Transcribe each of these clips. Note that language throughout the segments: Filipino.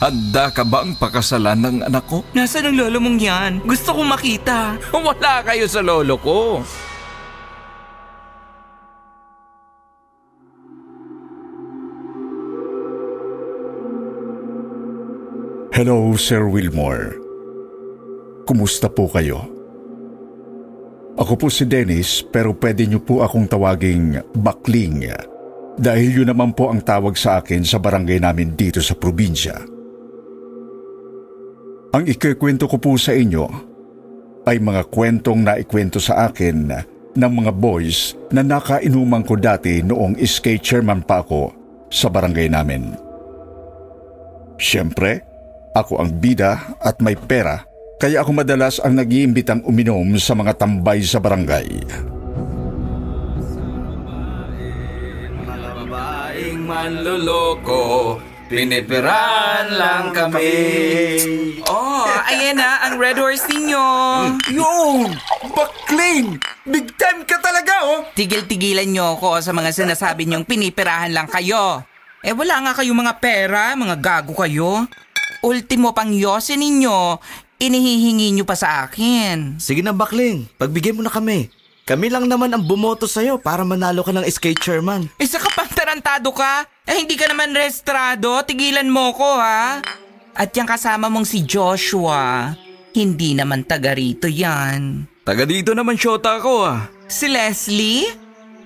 Handa ka ba ang pakasalan ng anak ko? Nasaan ang lolo mong yan? Gusto kong makita. Wala kayo sa lolo ko. Hello, Sir Wilmore. Kumusta po kayo? Ako po si Dennis pero pwede niyo po akong tawaging Bakling dahil yun naman po ang tawag sa akin sa barangay namin dito sa probinsya. Ang ikikwento ko po sa inyo ay mga kwentong naikwento sa akin ng mga boys na nakainuman ko dati noong skate chairman pa ako sa barangay namin. Siyempre, ako ang bida at may pera kaya ako madalas ang nag-iimbitang uminom sa mga tambay sa barangay. Mga babaeng manloloko, pinipiran lang kami. Oh, ayan na ang red horse ninyo. Yun! Bakling! Big time ka talaga, oh! Tigil-tigilan niyo ako sa mga sinasabi niyong pinipirahan lang kayo. Eh wala nga kayong mga pera, mga gago kayo. Ultimo pang yosin ninyo, inihihingi niyo pa sa akin. Sige na Bakling, pagbigyan mo na kami. Kami lang naman ang bumoto sa'yo para manalo ka ng skate chairman. Isa ka pang tarantado ka? Eh hindi ka naman restrado, tigilan mo ko ha. At yung kasama mong si Joshua, hindi naman taga rito yan. Taga dito naman syota ko ah. Si Leslie?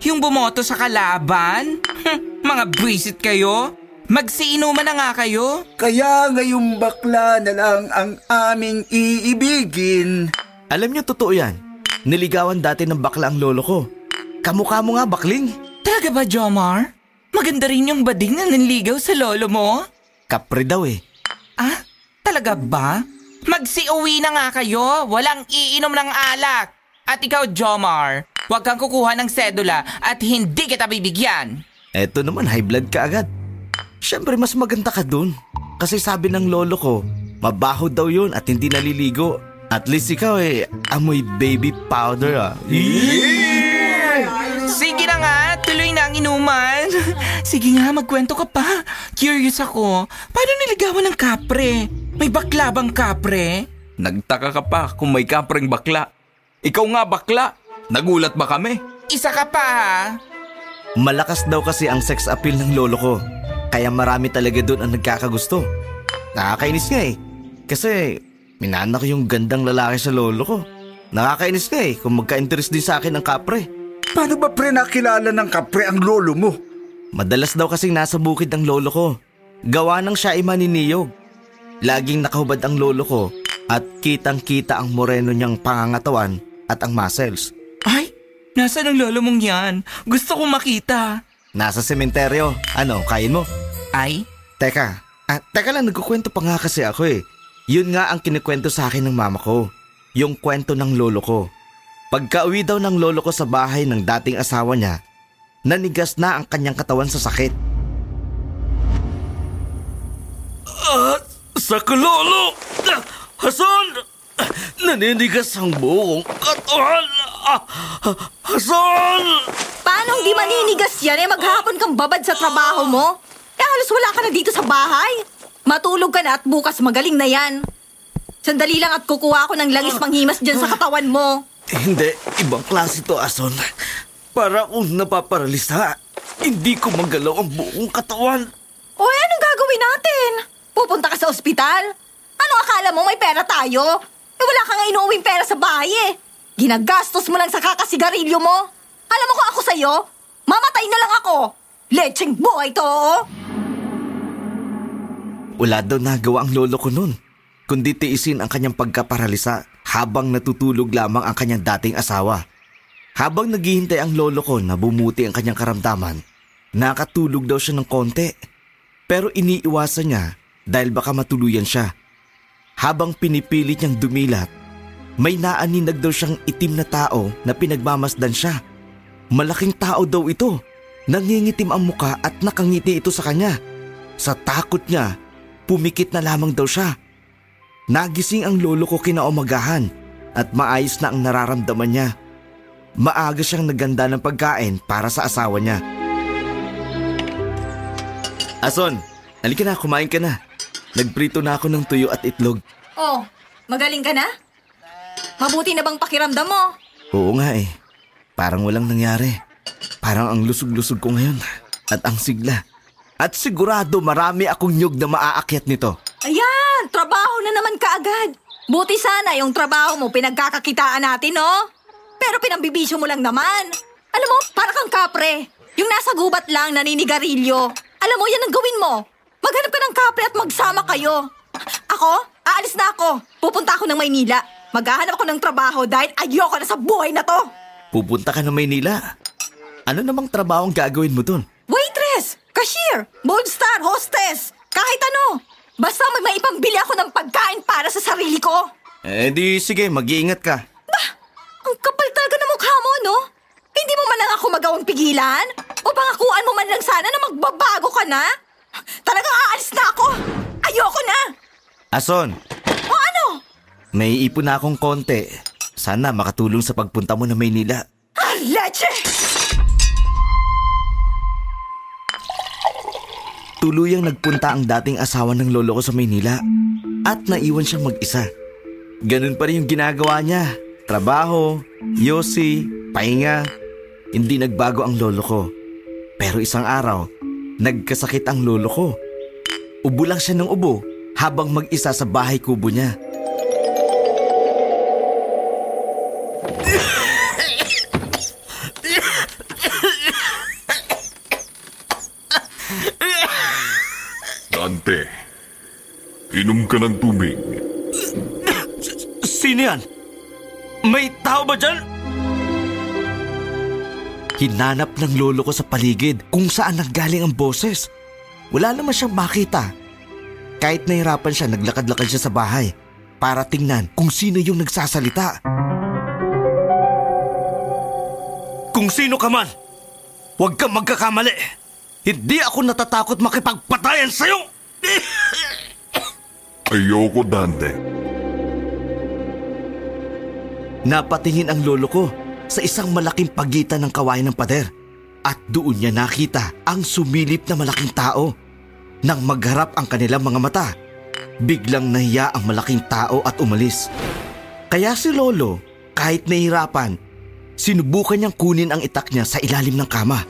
Yung bumoto sa kalaban? Hm, mga buwisit kayo? Magsiinuman na nga kayo? Kaya ngayong bakla na lang ang aming iibigin. Alam niyo totoo yan. Niligawan dati ng bakla ang lolo ko. Kamukha mo nga Bakling. Talaga ba, Jomar? Maganda rin yung bading na nanligaw sa lolo mo? Kapre daw eh. Ah, talaga ba? Magsiuwi na nga kayo. Walang iinom ng alak. At ikaw, Jomar, huwag kang kukuha ng sedula at hindi kita bibigyan. Eto naman, high blood ka agad. Siyempre, mas maganda ka dun. Kasi sabi ng lolo ko, mabaho daw yun at hindi naliligo. At least ikaw eh, amoy baby powder ah. Sige na nga, tuloy ang inuman. Sige nga, magkwento ka pa. Curious ako, paano niligawan ng kapre? May bakla bang kapre? Nagtaka ka pa kung may kapreng bakla. Ikaw nga bakla. Nagulat ba kami? Isa ka pa ha? Malakas daw kasi ang sex appeal ng lolo ko. Kaya marami talaga doon ang nagkakagusto. Nakakainis nga eh. Kasi minana ko yung gandang lalaki sa lolo ko. Nakakainis nga eh kung magka-interest din sa akin ang kapre. Paano ba pre nakilala ng kapre ang lolo mo? Madalas daw kasing nasa bukid ang lolo ko. Gawa ng siya ay maniniyog. Laging nakahubad ang lolo ko at kitang kita ang moreno niyang pangangatawan at ang muscles. Ay, nasa ng lolo mong yan? Gusto kong makita. Nasa sementeryo. Ano, kain mo? Ay, Teka, ah, teka lang, nagkukwento pa nga kasi ako eh. Yun nga ang kinikwento sa akin ng mama ko. Yung kwento ng lolo ko. Pagka uwi daw ng lolo ko sa bahay ng dating asawa niya, nanigas na ang kanyang katawan sa sakit. sa kalolo! Hasan! Naninigas ang buong katawan! Hasan! Paano hindi maninigas yan eh maghapon kang babad sa trabaho mo? Eh halos wala ka na dito sa bahay. Matulog ka na at bukas magaling na yan. Sandali lang at kukuha ako ng langis manghimas dyan sa katawan mo. Hindi, ibang klase to, Ason. Para akong napaparalisa. Hindi ko magalaw ang buong katawan. O anong gagawin natin? Pupunta ka sa ospital? Ano akala mo may pera tayo? Eh wala ka nga inuuwing pera sa bahay eh. Ginagastos mo lang sa kakasigarilyo mo. Alam mo ko ako sa'yo, mamatay na lang ako. Lecheng buhay to, oh. Wala daw nagawa ang lolo ko nun. kundi tiisin ang kanyang pagkaparalisa habang natutulog lamang ang kanyang dating asawa. Habang naghihintay ang lolo ko na bumuti ang kanyang karamdaman, nakatulog daw siya ng konti. Pero iniiwasan niya dahil baka matuluyan siya. Habang pinipilit niyang dumilat, may naaninag daw siyang itim na tao na pinagmamasdan siya. Malaking tao daw ito. Nangingitim ang muka at nakangiti ito sa kanya. Sa takot niya, pumikit na lamang daw siya. Nagising ang lolo ko kinaumagahan at maayos na ang nararamdaman niya. Maaga siyang naganda ng pagkain para sa asawa niya. Ason, halika na, kumain ka na. Nagprito na ako ng tuyo at itlog. Oh, magaling ka na? Mabuti na bang pakiramdam mo? Oo nga eh. Parang walang nangyari. Parang ang lusog-lusog ko ngayon. At ang sigla. At sigurado marami akong nyug na maaakyat nito. Ayan, trabaho na naman kaagad. Buti sana yung trabaho mo pinagkakakitaan natin, no? Pero pinambibisyo mo lang naman. Alam mo, para kang kapre. Yung nasa gubat lang naninigarilyo. Alam mo, yan ang gawin mo. Maghanap ka ng kapre at magsama kayo. Ako, aalis na ako. Pupunta ako ng Maynila. Maghahanap ako ng trabaho dahil ayoko na sa buhay na to. Pupunta ka ng Maynila. Ano namang trabaho ang gagawin mo dun? Waitress, cashier, bold star, hostess, kahit ano. Basta may maipangbili ako ng pagkain para sa sarili ko. Eh di sige, mag-iingat ka. Ang kapal talaga ng mukha mo, no? Hindi mo man lang ako magawang pigilan? O pangakuan mo man lang sana na magbabago ka na? Talagang aalis na ako! Ayoko na! Ason, O ano? may ipon na akong konti. Sana makatulong sa pagpunta mo ng Maynila. Ah, leche! Tuluyang nagpunta ang dating asawa ng lolo ko sa Maynila at naiwan siyang mag-isa. Ganun pa rin yung ginagawa niya. Trabaho, yosi, pahinga. Hindi nagbago ang lolo ko. Pero isang araw, nagkasakit ang lolo ko. Ubo lang siya ng ubo habang mag-isa sa bahay kubo niya. Inom ka ng tubig. Sino yan? May tao ba dyan? Hinanap ng lolo ko sa paligid kung saan nanggaling ang boses. Wala naman siyang makita. Kahit nahirapan siya, naglakad-lakad siya sa bahay para tingnan kung sino yung nagsasalita. Kung sino ka man, huwag kang magkakamali. Hindi ako natatakot makipagpatayan sa'yo! Ayoko, Dante. Napatingin ang lolo ko sa isang malaking pagitan ng kawain ng pader at doon niya nakita ang sumilip na malaking tao. Nang magharap ang kanilang mga mata, biglang nahiya ang malaking tao at umalis. Kaya si lolo, kahit nahihirapan, sinubukan niyang kunin ang itak niya sa ilalim ng kama.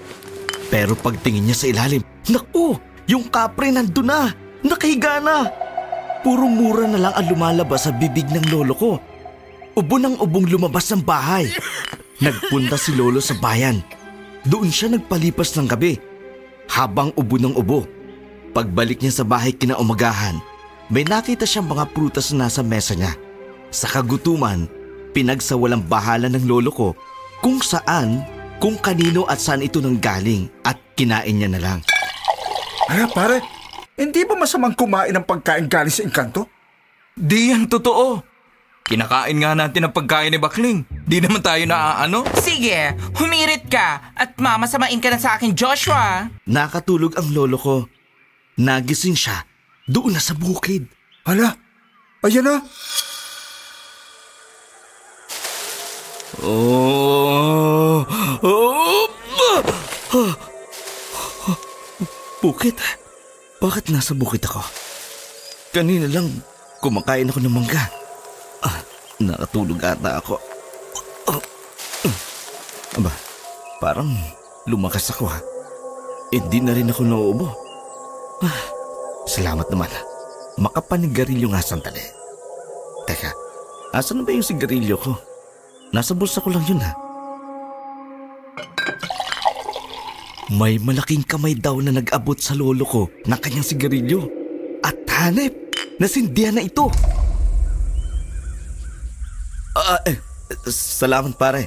Pero pagtingin niya sa ilalim, naku, yung kapre nandun na, nakahiga na. Puro mura na lang ang lumalabas sa bibig ng lolo ko. Ubo ng ubong lumabas ng bahay. Nagpunta si Lolo sa bayan. Doon siya nagpalipas ng gabi. Habang ubo ng ubo. Pagbalik niya sa bahay kinaumagahan, may nakita siyang mga prutas na nasa mesa niya. Sa kagutuman, pinagsawalang bahala ng lolo ko kung saan, kung kanino at saan ito nanggaling at kinain niya na lang. Ay, pare, hindi ba masamang kumain ng pagkain galing sa engkanto? Di yan totoo. Kinakain nga natin ang pagkain ni Bakling. Di naman tayo naaano. Sige, humirit ka at mamasamain ka na sa akin, Joshua. Nakatulog ang lolo ko. Nagising siya doon na sa bukid. Hala, ayan na. Oh, oh, ah, Bukit? Bakit nasa bukit ako? Kanina lang kumakain ako ng mangga. Ah, nakatulog ata ako. Aba, parang lumakas ako ha. Hindi na rin ako nauubo. Ah, salamat naman. Makapanigarilyo nga sandali. Teka, asan ba yung sigarilyo ko? Nasa bulsa ko lang yun ha. May malaking kamay daw na nag-abot sa lolo ko ng kanyang sigarilyo. At hanep, nasindihan na ito. Uh, eh, salamat pare.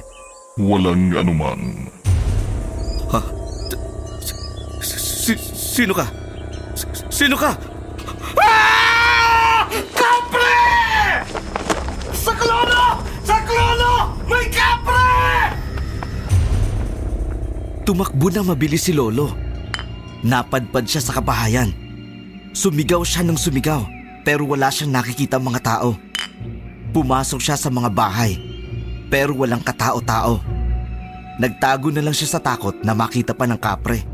Walang anuman. Ha? Sino ka? Sino ka? Ah! Tumakbo na mabilis si Lolo. Napadpad siya sa kabahayan. Sumigaw siya ng sumigaw pero wala siyang nakikita mga tao. Pumasok siya sa mga bahay pero walang katao-tao. Nagtago na lang siya sa takot na makita pa ng kapre.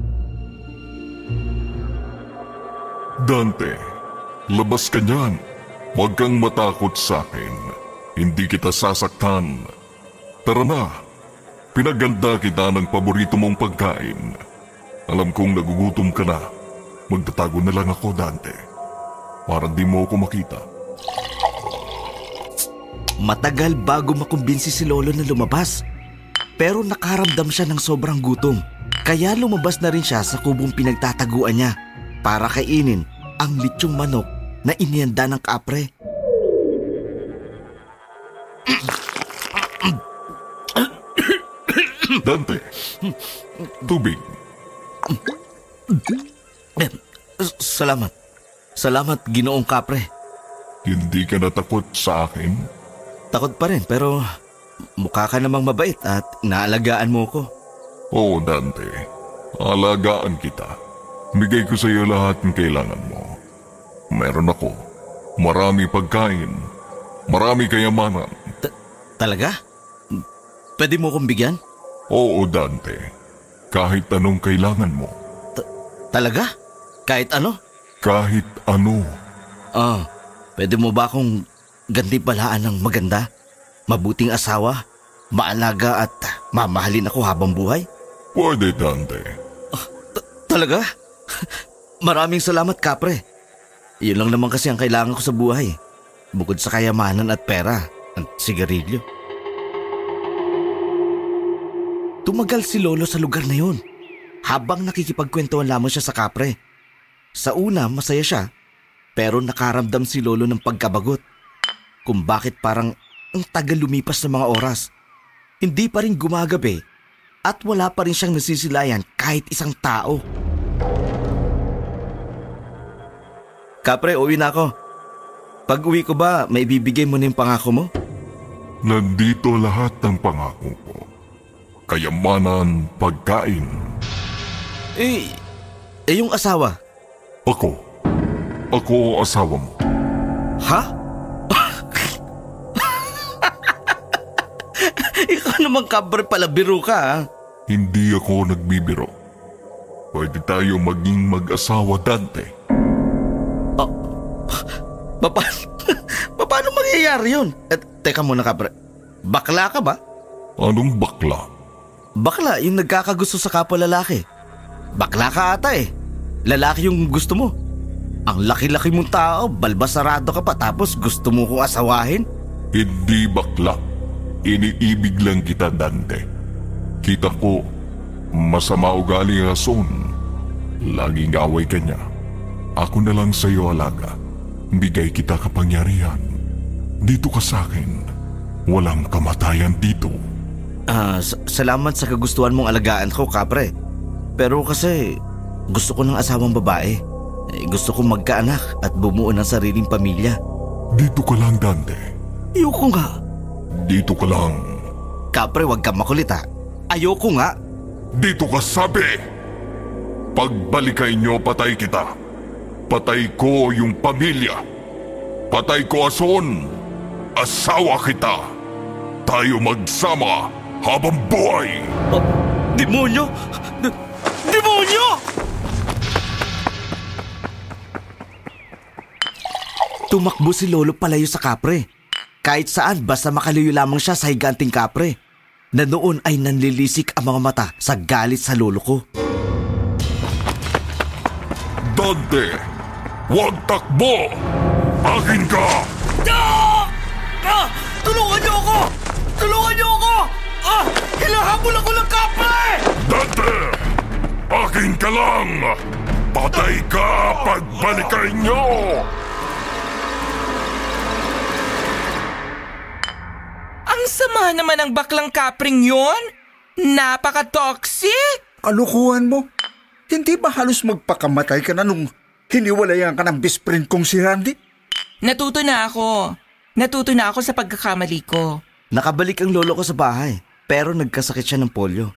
Dante, labas ka niyan. Huwag kang matakot sa akin. Hindi kita sasaktan. Tara na. Pinaganda kita ng paborito mong pagkain. Alam kong nagugutom ka na. Magtatago na lang ako, Dante. Para di mo ako makita. Matagal bago makumbinsi si Lolo na lumabas. Pero nakaramdam siya ng sobrang gutom. Kaya lumabas na rin siya sa kubong pinagtataguan niya para kainin ang litsyong manok na inihanda ng kapre. Dante, tubig. Salamat. Salamat, ginoong kapre. Hindi ka natakot sa akin? Takot pa rin pero mukha ka namang mabait at naalagaan mo ko. Oo, Dante. Alagaan kita. Bigay ko sa iyo lahat ng kailangan mo. Meron ako. Marami pagkain. Marami kayamanan. Talaga? Pwede mo kong bigyan? Oo, Dante. Kahit anong kailangan mo. Talaga? Kahit ano? Kahit ano. Ah, pwede mo ba akong gantimpalaan ng maganda? Mabuting asawa? Maalaga at mamahalin ako habang buhay? Pwede, Dante. Talaga? Maraming salamat, Kapre. Yun lang naman kasi ang kailangan ko sa buhay. Bukod sa kayamanan at pera at sigarilyo. Tumagal si Lolo sa lugar na yun. Habang nakikipagkwentuhan lamang siya sa Kapre. Sa una, masaya siya. Pero nakaramdam si Lolo ng pagkabagot. Kung bakit parang ang tagal lumipas ng mga oras. Hindi pa rin gumagabi at wala pa rin siyang nasisilayan kahit isang tao. Kapre, uwi na ako. Pag uwi ko ba, may bibigay mo na yung pangako mo? Nandito lahat ng pangako ko. Kayamanan, pagkain. Eh, eh yung asawa. Ako. Ako ang asawa mo. Ha? Ikaw naman kabre pala biro ka ha? Hindi ako nagbibiro. Pwede tayo maging mag-asawa, Dante. Papa, paano mangyayari yun? Eh, teka muna kapre. Bakla ka ba? Anong bakla? Bakla yung nagkakagusto sa kapwa lalaki. Bakla ka ata eh. Lalaki yung gusto mo. Ang laki-laki mong tao, balbasarado ka pa tapos gusto mo kong asawahin? Hindi bakla. Iniibig lang kita, Dante. Kita ko, masama ugali ang ason. Laging away ka niya. Ako na lang sa'yo alaga. Bigay kita kapangyarihan. Dito ka sa akin. Walang kamatayan dito. Ah, salamat sa kagustuhan mong alagaan ko, kapre. Pero kasi gusto ko ng asawang babae. Eh, gusto kong magkaanak at bumuo ng sariling pamilya. Dito ka lang, Dante. Ayoko nga. Dito ka lang. Kapre, wag kang makulit ha. Ayoko nga. Dito ka sabi! Pagbalikay nyo, patay kita. Patay ko yung pamilya. Patay ko ason. Asawa kita. Tayo magsama habang buhay. Oh, demonyo! D- demonyo! Tumakbo si Lolo palayo sa kapre. Kahit saan basta makalayo lamang siya sa higanting kapre. Na noon ay nanlilisik ang mga mata sa galit sa lolo ko. Dante! Huwag takbo! Akin ka! Ah! Ah! Tulungan niyo ako! Tulungan niyo ako! Ah! Hinahabol ako ng kapre! Dante! Akin ka lang! Patay ka pagbalikan nyo! Ang sama naman ng baklang kapring yon. Napaka-toxic! Kalukuhan mo. Hindi ba halos magpakamatay ka na nung hiniwalayan ka ng best friend kong si Randy? Natuto na ako. Natuto na ako sa pagkakamali ko. Nakabalik ang lolo ko sa bahay, pero nagkasakit siya ng polio.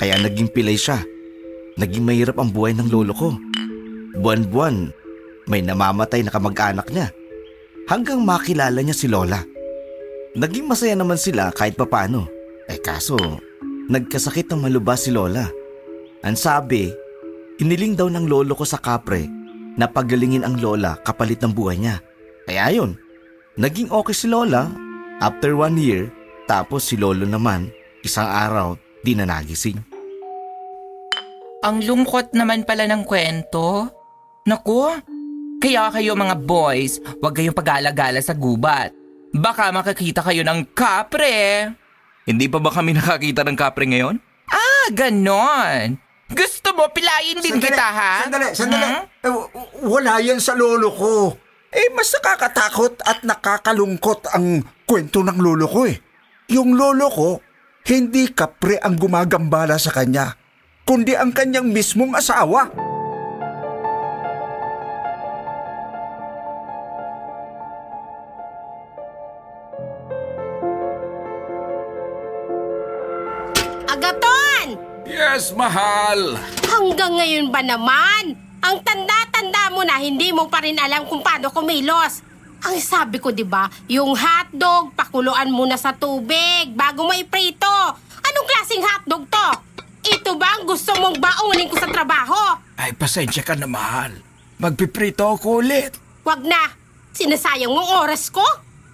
Kaya naging pilay siya. Naging mahirap ang buhay ng lolo ko. Buwan-buwan, may namamatay na kamag-anak niya. Hanggang makilala niya si Lola. Naging masaya naman sila kahit papano. Eh kaso, nagkasakit ng malubha si Lola. Ang sabi, iniling daw ng lolo ko sa kapre na pagalingin ang Lola kapalit ng buhay niya. Kaya yun, naging okay si Lola after one year tapos si Lolo naman isang araw di na nagising. Ang lungkot naman pala ng kwento. Naku, kaya kayo mga boys, huwag kayong pag-alagala sa gubat. Baka makakita kayo ng kapre. Hindi pa ba kami nakakita ng kapre ngayon? Ah, ganon. Gusto mo pilayin din kita ha? Sandali, sandali. Hmm? Eh, w- wala yan sa lolo ko. Eh, mas nakakatakot at nakakalungkot ang kwento ng lolo ko eh. Yung lolo ko, hindi kapre ang gumagambala sa kanya, kundi ang kanyang mismong asawa. Agaton! Yes, mahal. Hanggang ngayon ba naman? Ang tanda-tanda mo na hindi mo pa rin alam kung paano kumilos. Ang sabi ko, di ba, yung hotdog, pakuluan muna sa tubig bago mo iprito. Anong klaseng hotdog to? Ito ba ang gusto mong baunin ko sa trabaho? Ay, pasensya ka na, mahal. Magpiprito ako ulit. Wag na. Sinasayang mong oras ko.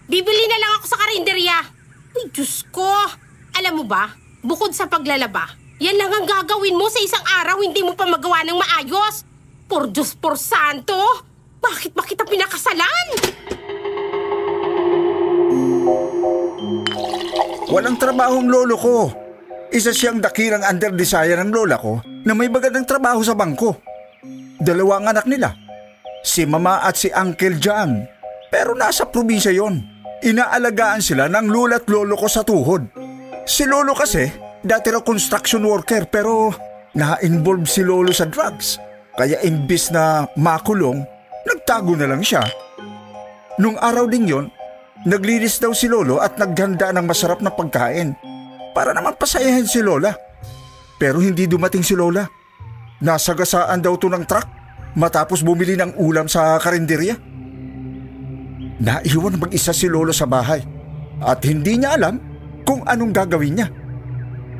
Bibili na lang ako sa karinderya. Ay, Diyos ko. Alam mo ba, bukod sa paglalaba, yan lang ang gagawin mo sa isang araw, hindi mo pa magawa ng maayos. Por Diyos, por Santo. Bakit ba kita pinakasalan? Walang trabaho ang lolo ko. Isa siyang dakilang underdesire ng lola ko na may bagad ng trabaho sa bangko. Dalawa ang anak nila. Si mama at si Uncle John. Pero nasa probinsya yon. Inaalagaan sila ng lula at lolo ko sa tuhod. Si lolo kasi, dati raw construction worker pero na-involve si lolo sa drugs. Kaya imbis na makulong, nagtago na lang siya. Nung araw ding yon, naglinis daw si lolo at naghanda ng masarap na pagkain para naman pasayahin si lola. Pero hindi dumating si lola. Nasagasaan daw to ng truck matapos bumili ng ulam sa karinderya. Naiwan mag-isa si lolo sa bahay at hindi niya alam kung anong gagawin niya.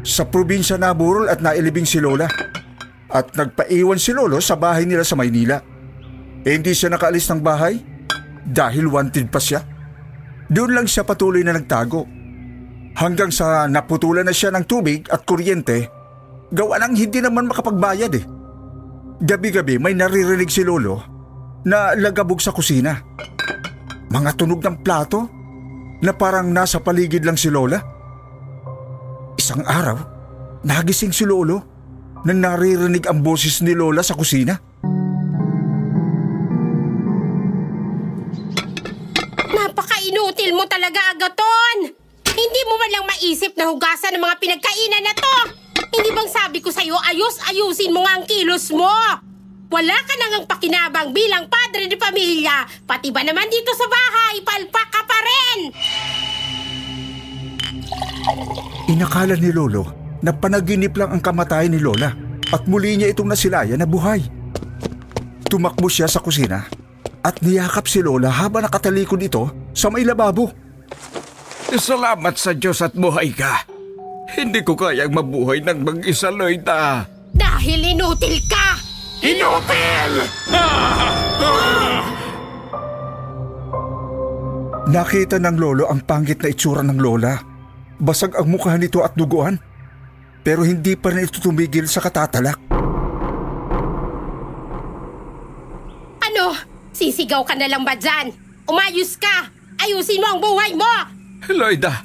Sa probinsya naburol at nailibing si lola at nagpaiwan si lolo sa bahay nila sa Maynila. Eh, hindi siya nakaalis ng bahay dahil wanted pa siya. Doon lang siya patuloy na nagtago. Hanggang sa naputulan na siya ng tubig at kuryente Gawa ng hindi naman makapagbayad eh. Gabi-gabi may naririnig si Lolo na lagabog sa kusina. Mga tunog ng plato na parang nasa paligid lang si Lola. Isang araw, nagising si Lolo nang naririnig ang boses ni Lola sa kusina. Napaka-inutil mo talaga, Agaton! Hindi mo man lang maisip na hugasan ng mga pinagkainan na to! Hindi bang sabi ko sa'yo, ayos-ayusin mo nga ang kilos mo! Wala ka nang ang pakinabang bilang padre de pamilya, pati ba naman dito sa bahay, palpak ka pa rin! Inakala ni Lolo na panaginip lang ang kamatayan ni Lola at muli niya itong nasilaya na buhay. Tumakbo siya sa kusina at niyakap si Lola habang nakatalikod ito sa may lababo. Salamat sa Diyos at buhay ka. Hindi ko kayang mabuhay ng mag-isa, Loida. Dahil inutil ka! Inutil! Nakita ng lolo ang pangit na itsura ng lola. Basag ang mukha nito at duguan. Pero hindi pa rin ito tumigil sa katatalak. Ano? Sisigaw ka na lang ba dyan? Umayos ka! Ayusin mo ang buhay mo! Loida,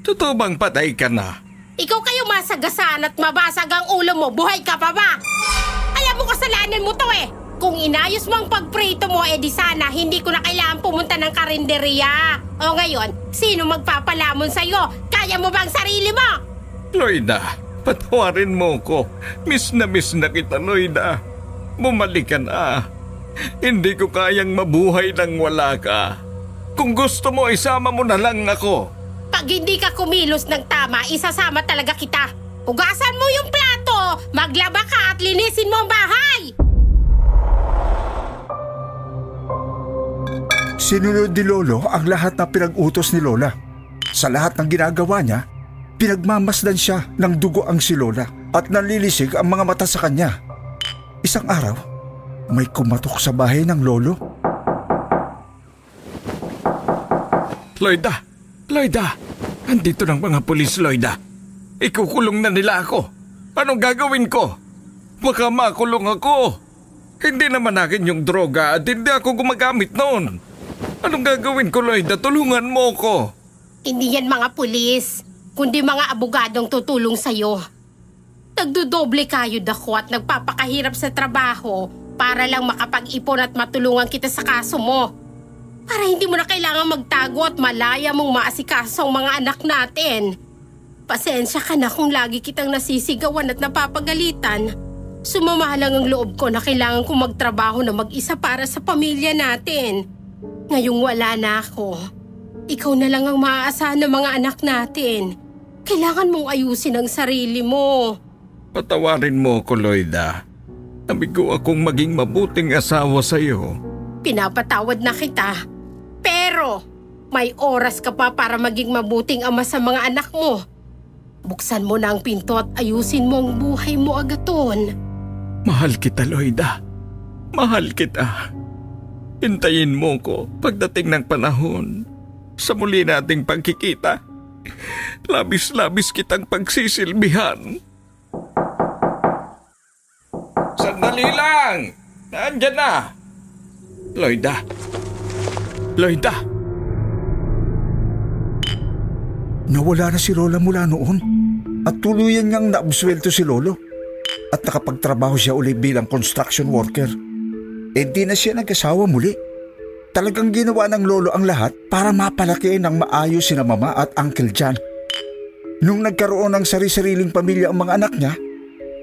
totoo bang patay ka na? Ikaw kayo masagasaan at mabasag ang ulo mo, buhay ka pa ba? Alam mo kasalanan mo to eh! Kung inayos mo ang pagprito mo, edi sana hindi ko na kailangan pumunta ng karinderya. O ngayon, sino magpapalamon sa'yo? Kaya mo bang sarili mo? Loida, patawarin mo ko. Miss na miss na kita, Loida. Bumalik ka na. Hindi ko kayang mabuhay nang wala ka. Kung gusto mo, isama mo na lang ako. Pag hindi ka kumilos ng tama, isasama talaga kita. Ugasan mo yung plato, maglaba ka at linisin mo ang bahay. Sinunod ni Lolo ang lahat na pinag-utos ni Lola. Sa lahat ng ginagawa niya, pinagmamasdan siya ng dugo ang si Lola at nanlilisig ang mga mata sa kanya. Isang araw, may kumatok sa bahay ng Lolo. Loida! Loida! Andito ng mga pulis, Loida. Ikukulong na nila ako. Anong gagawin ko? Baka makulong ako. Hindi naman akin yung droga at hindi ako gumagamit noon. Anong gagawin ko, Loida? Tulungan mo ko. Hindi yan mga pulis, kundi mga abogadong tutulong sa'yo. Nagdudoble kayo dako at nagpapakahirap sa trabaho para lang makapag-ipon at matulungan kita sa kaso mo. Para hindi mo na kailangan magtago at malaya mong maasikaso ang mga anak natin. Pasensya ka na kung lagi kitang nasisigawan at napapagalitan. Sumamahalang ang loob ko na kailangan kong magtrabaho na mag-isa para sa pamilya natin. Ngayong wala na ako, ikaw na lang ang maaasahan ng mga anak natin. Kailangan mong ayusin ang sarili mo. Patawarin mo ko, Loida. Nabigo akong maging mabuting asawa sa'yo. Pinapatawad na kita. Pero, may oras ka pa para maging mabuting ama sa mga anak mo. Buksan mo na ang pinto at ayusin mo ang buhay mo, Agaton. Mahal kita, Loida. Mahal kita. Hintayin mo ko pagdating ng panahon sa muli nating pagkikita. Labis-labis kitang pagsisilbihan. Sandali lang! Nandyan na! Loida! Loida! Nawala na si Lola mula noon at tuluyan niyang naabswelto si Lolo at nakapagtrabaho siya uli bilang construction worker. E di na siya nag-asawa muli. Talagang ginawa ng lolo ang lahat para mapalaki ng maayos sina mama at Uncle John. Nung nagkaroon ng sari-sariling pamilya ang mga anak niya,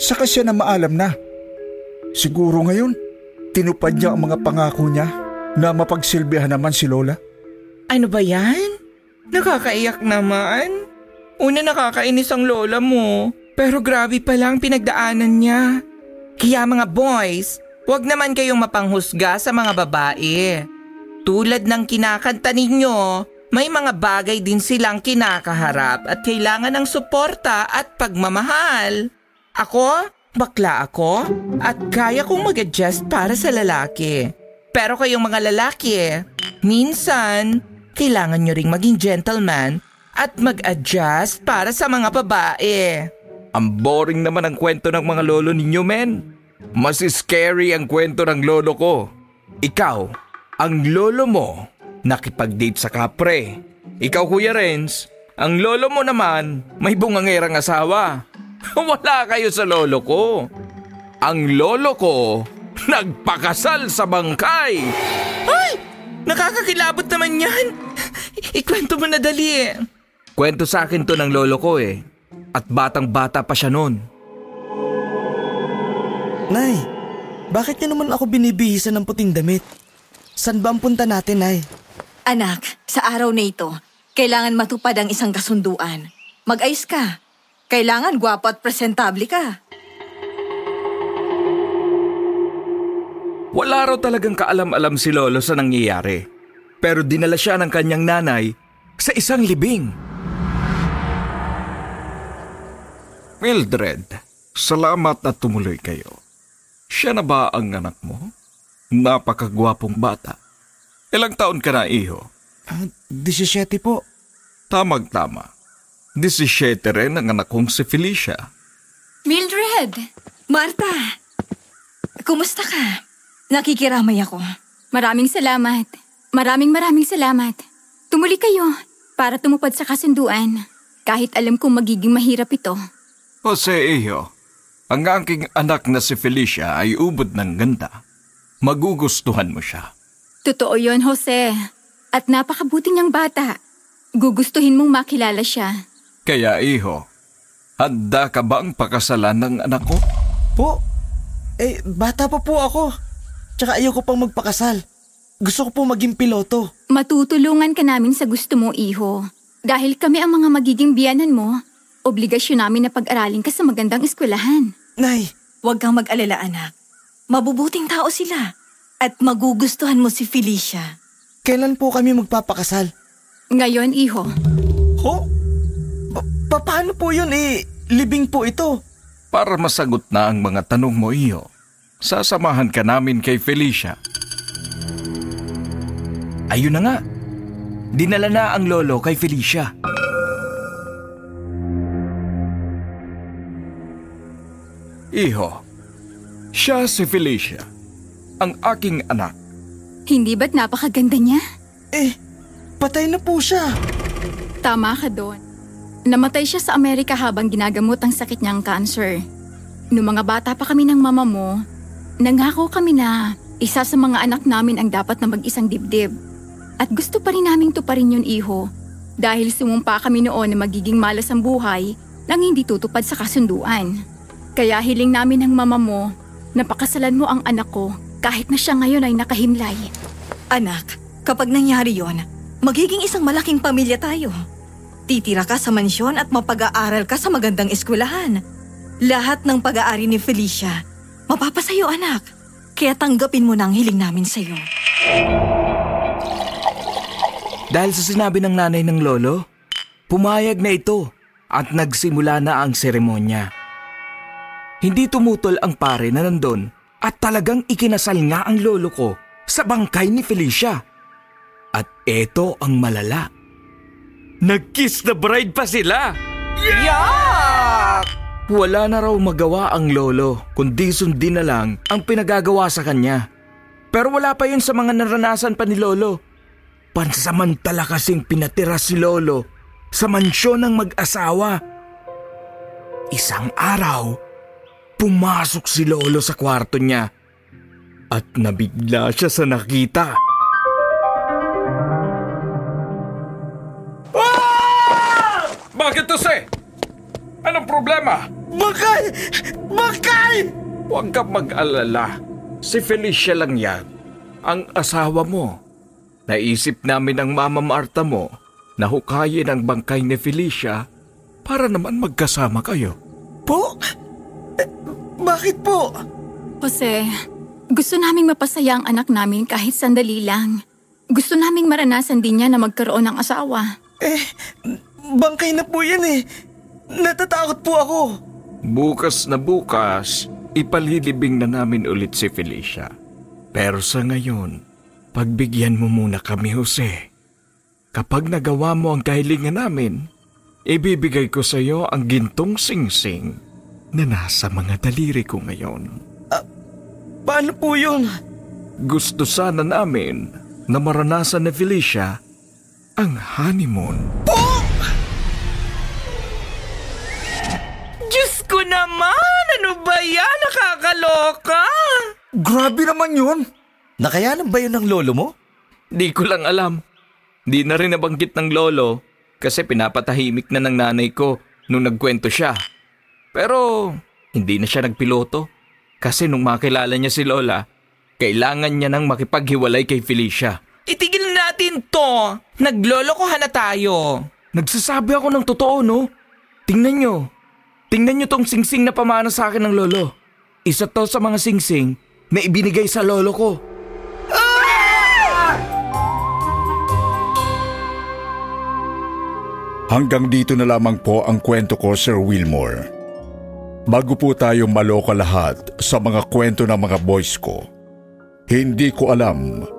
saka siya na maalam na. Siguro ngayon, tinupad niya ang mga pangako niya na mapagsilbihan naman si Lola. Ano ba yan? Nakakaiyak naman. Una nakakainis ang lola mo, pero grabe pa lang pinagdaanan niya. Kaya mga boys, huwag naman kayong mapanghusga sa mga babae. Tulad ng kinakanta ninyo, may mga bagay din silang kinakaharap at kailangan ng suporta at pagmamahal. Ako, bakla ako at kaya kong mag-adjust para sa lalaki. Pero kayong mga lalaki, minsan, kailangan nyo ring maging gentleman at mag-adjust para sa mga babae. Ang boring naman ang kwento ng mga lolo ninyo, men. Mas scary ang kwento ng lolo ko. Ikaw, ang lolo mo, nakipag-date sa kapre. Ikaw, Kuya Renz, ang lolo mo naman, may bungangerang asawa. Wala kayo sa lolo ko. Ang lolo ko, nagpakasal sa bangkay. Ay! Nakakakilabot naman yan. Ikwento mo na dali eh. Kwento sa akin to ng lolo ko eh. At batang bata pa siya noon. Nay, bakit niyo naman ako binibihisan ng puting damit? San ba ang punta natin, Nay? Anak, sa araw na ito, kailangan matupad ang isang kasunduan. Mag-ayos ka. Kailangan gwapo at presentable ka. Wala raw talagang kaalam-alam si Lolo sa nangyayari. Pero dinala siya ng kanyang nanay sa isang libing. Mildred, salamat na tumuloy kayo. Siya na ba ang anak mo? Napakagwapong bata. Ilang taon ka na, iho? Uh, 17 po. Tamag-tama. 17 rin ang anak kong si Felicia. Mildred! Marta! Kumusta ka? Nakikiramay ako. Maraming salamat. Maraming maraming salamat. Tumuli kayo para tumupad sa kasunduan. Kahit alam kong magiging mahirap ito. Jose Iho, ang aking anak na si Felicia ay ubod ng ganda. Magugustuhan mo siya. Totoo yon, Jose. At napakabuti niyang bata. Gugustuhin mong makilala siya. Kaya Iho, handa ka ba ang pakasalan ng anak ko? Po? Eh, bata pa po ako. Tsaka ayoko pang magpakasal. Gusto ko po maging piloto. Matutulungan ka namin sa gusto mo, Iho. Dahil kami ang mga magiging biyanan mo, obligasyon namin na pag-aralin ka sa magandang eskwelahan. Nay! Huwag kang mag-alala, anak. Mabubuting tao sila. At magugustuhan mo si Felicia. Kailan po kami magpapakasal? Ngayon, Iho. Ho? Pa- paano po yun eh? Libing po ito. Para masagot na ang mga tanong mo, Iho, sasamahan ka namin kay Felicia. Ayun na nga. Dinala na ang lolo kay Felicia. Iho, siya si Felicia, ang aking anak. Hindi ba't napakaganda niya? Eh, patay na po siya. Tama ka doon. Namatay siya sa Amerika habang ginagamot ang sakit niyang cancer. Noong mga bata pa kami ng mama mo, nangako kami na isa sa mga anak namin ang dapat na mag-isang dibdib. At gusto pa rin naming tuparin yun, iho. Dahil sumumpa kami noon na magiging malas ang buhay nang hindi tutupad sa kasunduan. Kaya hiling namin ng mama mo na pakasalan mo ang anak ko kahit na siya ngayon ay nakahimlay. Anak, kapag nangyari yon, magiging isang malaking pamilya tayo. Titira ka sa mansyon at mapag-aaral ka sa magandang eskwelahan. Lahat ng pag-aari ni Felicia, mapapasayo anak. Kaya tanggapin mo na ang hiling namin sa'yo. Dahil sa sinabi ng nanay ng lolo, pumayag na ito at nagsimula na ang seremonya. Hindi tumutol ang pare na nandun at talagang ikinasal nga ang lolo ko sa bangkay ni Felicia. At eto ang malala. Nag-kiss the bride pa sila! Yak! Wala na raw magawa ang lolo kundi sundin na lang ang pinagagawa sa kanya. Pero wala pa yun sa mga naranasan pa ni lolo. Pansamantala kasing pinatira si lolo sa mansyon ng mag-asawa. Isang araw, pumasok si lolo sa kwarto niya at nabigla siya sa nakita. Ah! Bakit to, se? Anong problema? Bakay! Bakay! Huwag ka mag-alala. Si Felicia lang yan. Ang asawa mo. Naisip namin ang mama Marta mo na hukayin ang bangkay ni Felicia para naman magkasama kayo. Po? Eh, bakit po? Jose, gusto naming mapasaya ang anak namin kahit sandali lang. Gusto naming maranasan din niya na magkaroon ng asawa. Eh, bangkay na po yan eh. Natatakot po ako. Bukas na bukas, ipalilibing na namin ulit si Felicia. Pero sa ngayon, pagbigyan mo muna kami, Jose. Kapag nagawa mo ang kahilingan namin, ibibigay ko sa iyo ang gintong singsing na nasa mga daliri ko ngayon. Uh, paano po yun? Gusto sana namin na maranasan ni Felicia ang honeymoon. Po! Naman! Ano ba yan? Nakakaloka! Grabe naman yun! Nakayanan ba yun ng lolo mo? Di ko lang alam. Di na rin nabanggit ng lolo kasi pinapatahimik na ng nanay ko nung nagkwento siya. Pero hindi na siya nagpiloto kasi nung makilala niya si Lola, kailangan niya nang makipaghiwalay kay Felicia. Itigil natin to! Naglolokohan na tayo! Nagsasabi ako ng totoo, no? Tingnan nyo. Tingnan nyo tong singsing na pamana sa akin ng lolo. Isa to sa mga singsing na ibinigay sa lolo ko. Hanggang dito na lamang po ang kwento ko, Sir Wilmore. Bago po tayo maloka lahat sa mga kwento ng mga boys ko, hindi ko alam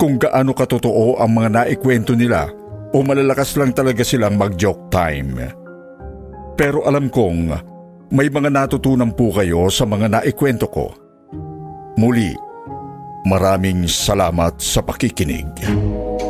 kung gaano katotoo ang mga naikwento nila o malalakas lang talaga silang mag-joke time. Pero alam kong may mga natutunan po kayo sa mga naikwento ko. Muli, maraming salamat sa pakikinig. Even